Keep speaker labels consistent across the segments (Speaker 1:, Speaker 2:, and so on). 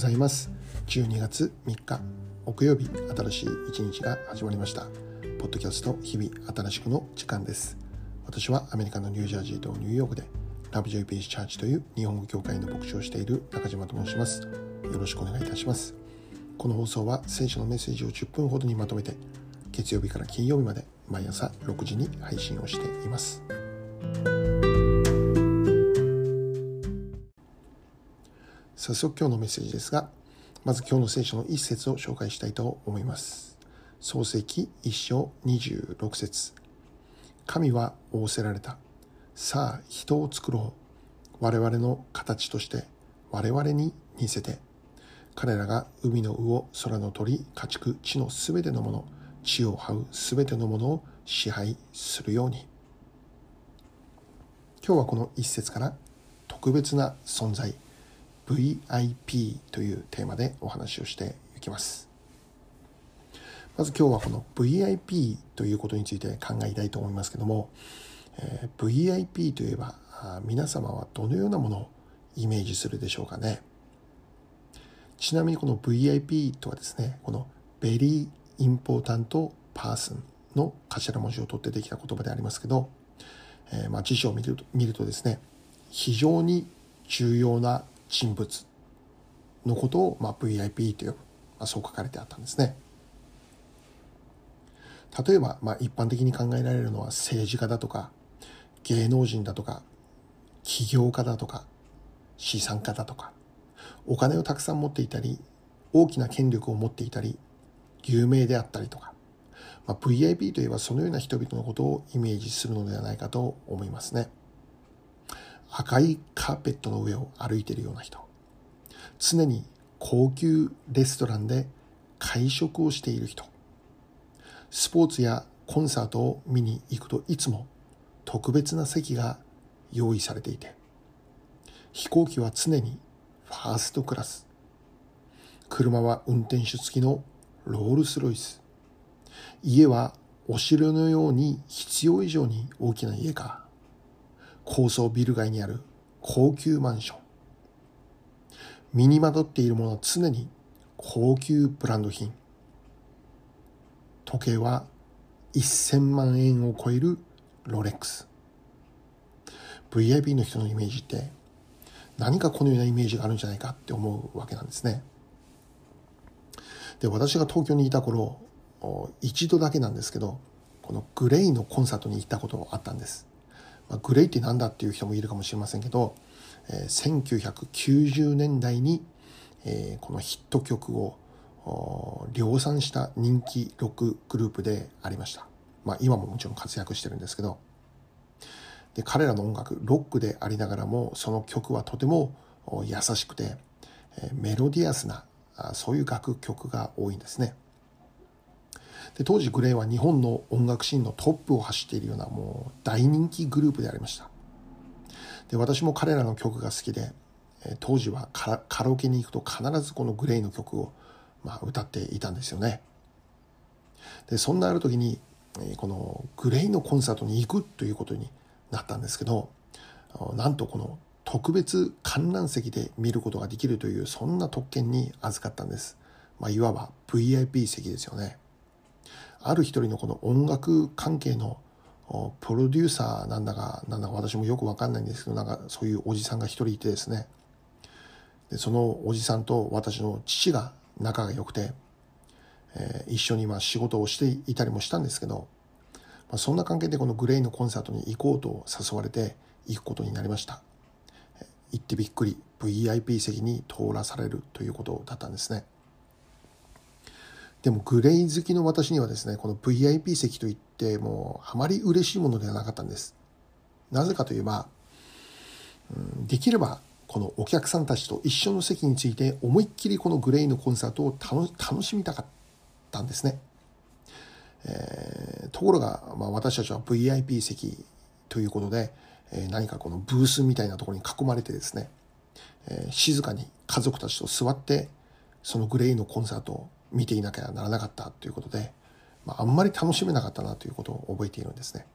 Speaker 1: ございます。12月3日木曜日新しい一日が始まりました。ポッドキャスト日々新しくの時間です。私はアメリカのニュージャージーとニューヨークでラブジョイピースチャーチという日本語協会の牧師をしている中島と申します。よろしくお願いいたします。この放送は聖書のメッセージを10分ほどにまとめて月曜日から金曜日まで毎朝6時に配信をしています。早速今日のメッセージですが、まず今日の聖書の一節を紹介したいと思います。創世記一章26節神は仰せられた。さあ人を作ろう。我々の形として我々に似せて。彼らが海の魚、空の鳥、家畜、地のすべてのもの、地を這うすべてのものを支配するように。今日はこの一節から特別な存在、VIP というテーマでお話をしていきます。まず今日はこの VIP ということについて考えたいと思いますけども、えー、VIP といえば皆様はどのようなものをイメージするでしょうかね。ちなみにこの VIP とはですね、この Very Important Person の頭文字を取ってできた言葉でありますけど、えー、まあ辞書を見ると見るとですね、非常に重要な人物のことを、まあ、VIP と呼ぶ、まあ、そう書かれてあったんですね。例えば、まあ、一般的に考えられるのは政治家だとか芸能人だとか起業家だとか資産家だとかお金をたくさん持っていたり大きな権力を持っていたり有名であったりとか、まあ、VIP といえばそのような人々のことをイメージするのではないかと思いますね。赤いカーペットの上を歩いているような人。常に高級レストランで会食をしている人。スポーツやコンサートを見に行くといつも特別な席が用意されていて。飛行機は常にファーストクラス。車は運転手付きのロールスロイス。家はお城のように必要以上に大きな家か。高層ビル街にある高級マンション。身にまとっているものは常に高級ブランド品。時計は1000万円を超えるロレックス。VIP の人のイメージって何かこのようなイメージがあるんじゃないかって思うわけなんですね。で、私が東京にいた頃、一度だけなんですけど、このグレイのコンサートに行ったことあったんです。まあ、グレイって何だっていう人もいるかもしれませんけど、えー、1990年代に、えー、このヒット曲を量産した人気ロックグループでありました。まあ今ももちろん活躍してるんですけど、で彼らの音楽、ロックでありながらも、その曲はとても優しくて、えメロディアスな、そういう楽曲が多いんですね。で当時グレーは日本の音楽シーンのトップを走っているようなもう大人気グループでありました。で私も彼らの曲が好きで当時はカラオケに行くと必ずこのグレイの曲を、まあ、歌っていたんですよね。でそんなある時にこのグレイのコンサートに行くということになったんですけどなんとこの特別観覧席で見ることができるというそんな特権に預かったんです、まあ、いわば VIP 席ですよね。ある一人のこの音楽関係のプロデューサーなんだかなんだか私もよくわかんないんですけどなんかそういうおじさんが一人いてですね。でそのおじさんと私の父が仲が良くて、えー、一緒にまあ仕事をしていたりもしたんですけど、まあ、そんな関係でこのグレイのコンサートに行こうと誘われて行くことになりました。行ってびっくり VIP 席に通らされるということだったんですね。でもグレイ好きの私にはですね、この VIP 席といってもあまり嬉しいものではなかったんです。なぜかといえば、うん、できればこのお客さんたちと一緒の席について思いっきりこのグレイのコンサートを楽しみたかったんですね。えー、ところが、まあ、私たちは VIP 席ということで、えー、何かこのブースみたいなところに囲まれてですね、えー、静かに家族たちと座ってそのグレイのコンサートを見ていなきゃならなかったということで、まあ、あんまり楽しめなかったなということを覚えているんですね。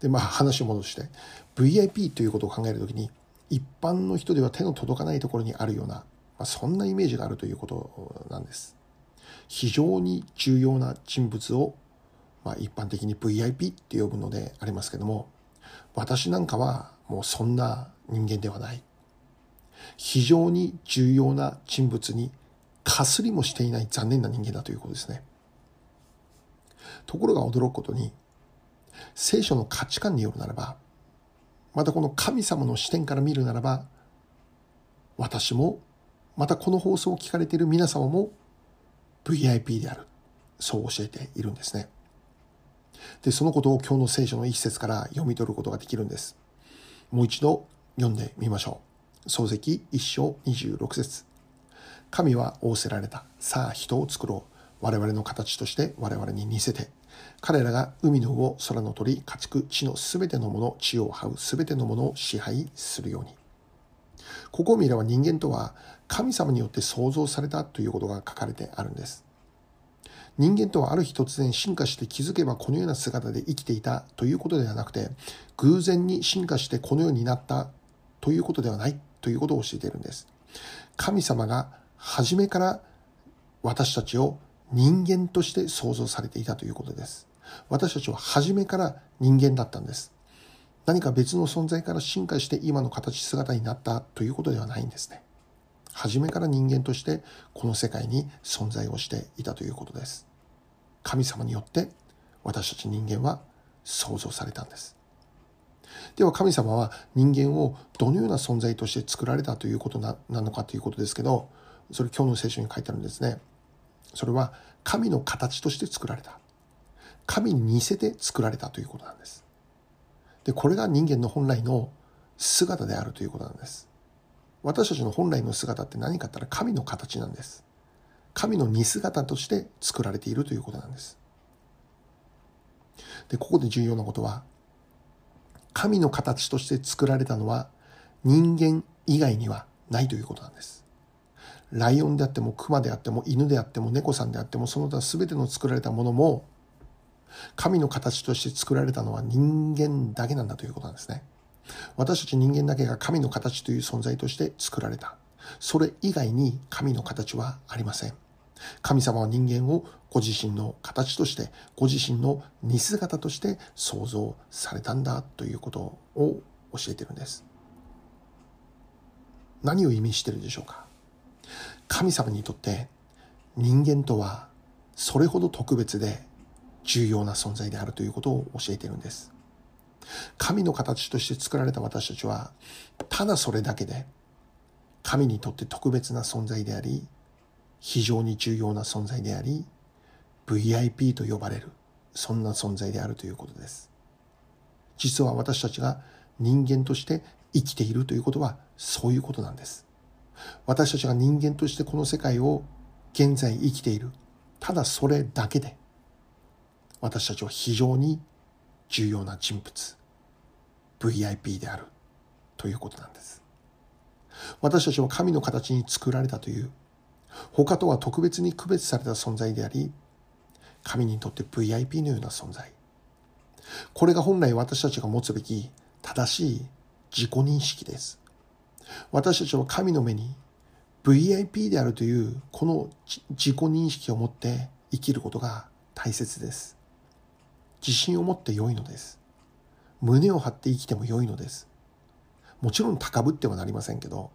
Speaker 1: で、まあ話を戻して、VIP ということを考えるときに、一般の人では手の届かないところにあるような、まあ、そんなイメージがあるということなんです。非常に重要な人物を、まあ、一般的に VIP って呼ぶのでありますけども、私なんかはもうそんな人間ではない。非常に重要な人物にかすりもしていない残念な人間だということですね。ところが驚くことに、聖書の価値観によるならば、またこの神様の視点から見るならば、私も、またこの放送を聞かれている皆様も VIP である。そう教えているんですね。で、そのことを今日の聖書の一節から読み取ることができるんです。もう一度読んでみましょう。漱石一章26節神は仰せられた。さあ人を作ろう。我々の形として我々に似せて。彼らが海の魚、空の鳥、家畜、地のすべてのもの、地を這うすべてのものを支配するように。ここを見れば人間とは神様によって創造されたということが書かれてあるんです。人間とはある日突然進化して気づけばこのような姿で生きていたということではなくて、偶然に進化してこのようになったということではないということを教えているんです。神様が初めから私たちを人間として創造されていたということです。私たちは初めから人間だったんです。何か別の存在から進化して今の形姿になったということではないんですね。初めから人間としてこの世界に存在をしていたということです。神様によって私たち人間は創造されたんです。では神様は人間をどのような存在として作られたということなのかということですけど、それ今日の聖書に書いてあるんですね。それは神の形として作られた。神に似せて作られたということなんです。で、これが人間の本来の姿であるということなんです。私たちの本来の姿って何かって言ったら神の形なんです。神の似姿として作られているということなんです。で、ここで重要なことは、神の形として作られたのは人間以外にはないということなんです。ライオンであっても熊であっても犬であっても猫さんであってもその他全ての作られたものも神の形として作られたのは人間だけなんだということなんですね。私たち人間だけが神の形という存在として作られた。それ以外に神の形はありません。神様は人間をご自身の形として、ご自身の似姿として創造されたんだということを教えてるんです。何を意味してるでしょうか？神様にとって人間とはそれほど特別で重要な存在であるということを教えているんです。神の形として作られた私たちは、ただそれだけで、神にとって特別な存在であり、非常に重要な存在であり、VIP と呼ばれる、そんな存在であるということです。実は私たちが人間として生きているということは、そういうことなんです。私たちが人間としてこの世界を現在生きている、ただそれだけで、私たちは非常に重要な人物。VIP である。ということなんです。私たちは神の形に作られたという。他とは特別に区別された存在であり神にとって VIP のような存在。これが本来私たちが持つべき正しい自己認識です。私たちは神の目に VIP であるというこの自己認識を持って生きることが大切です自信を持って良いのです。胸を張って生きても良いのです。もちろん高ぶってはなりませんけど、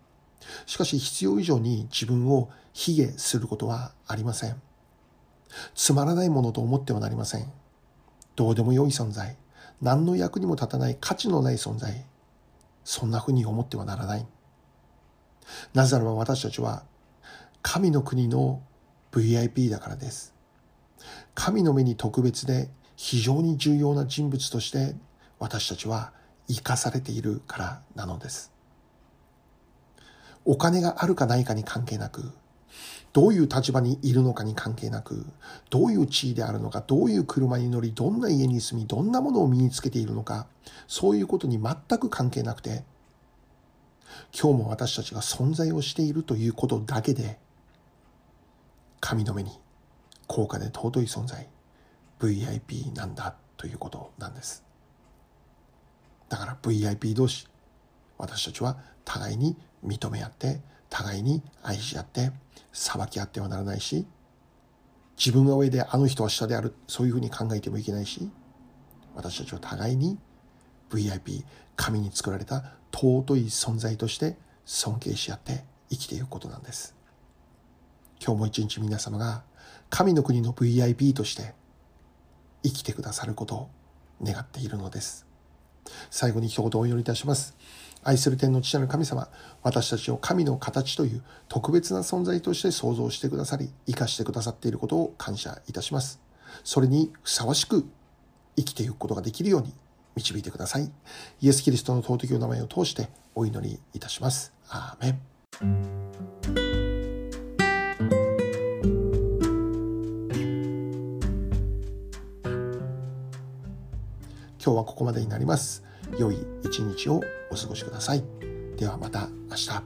Speaker 1: しかし必要以上に自分を卑下することはありません。つまらないものと思ってはなりません。どうでも良い存在、何の役にも立たない価値のない存在、そんなふうに思ってはならない。なぜならば私たちは神の国の VIP だからです。神の目に特別で非常に重要な人物として私たちは生かされているからなのです。お金があるかないかに関係なく、どういう立場にいるのかに関係なく、どういう地位であるのか、どういう車に乗り、どんな家に住み、どんなものを身につけているのか、そういうことに全く関係なくて、今日も私たちが存在をしているということだけで、神の目に高価で尊い存在、VIP なんだということなんです。だから VIP 同士、私たちは互いに認め合って互いに愛し合って裁き合ってはならないし自分が上であの人は下であるそういうふうに考えてもいけないし私たちは互いに VIP 神に作られた尊い存在として尊敬し合って生きていくことなんです。今日も一日皆様が神の国の VIP として生きてくださることを願っているのです。最後に一言お祈りいたします。愛する天の父なる神様私たちを神の形という特別な存在として創造してくださり生かしてくださっていることを感謝いたします。それにふさわしく生きていくことができるように導いてください。イエス・キリストの尊きお名前を通してお祈りいたします。アーメン。今日はここまでになります。良い一日をお過ごしください。ではまた明日。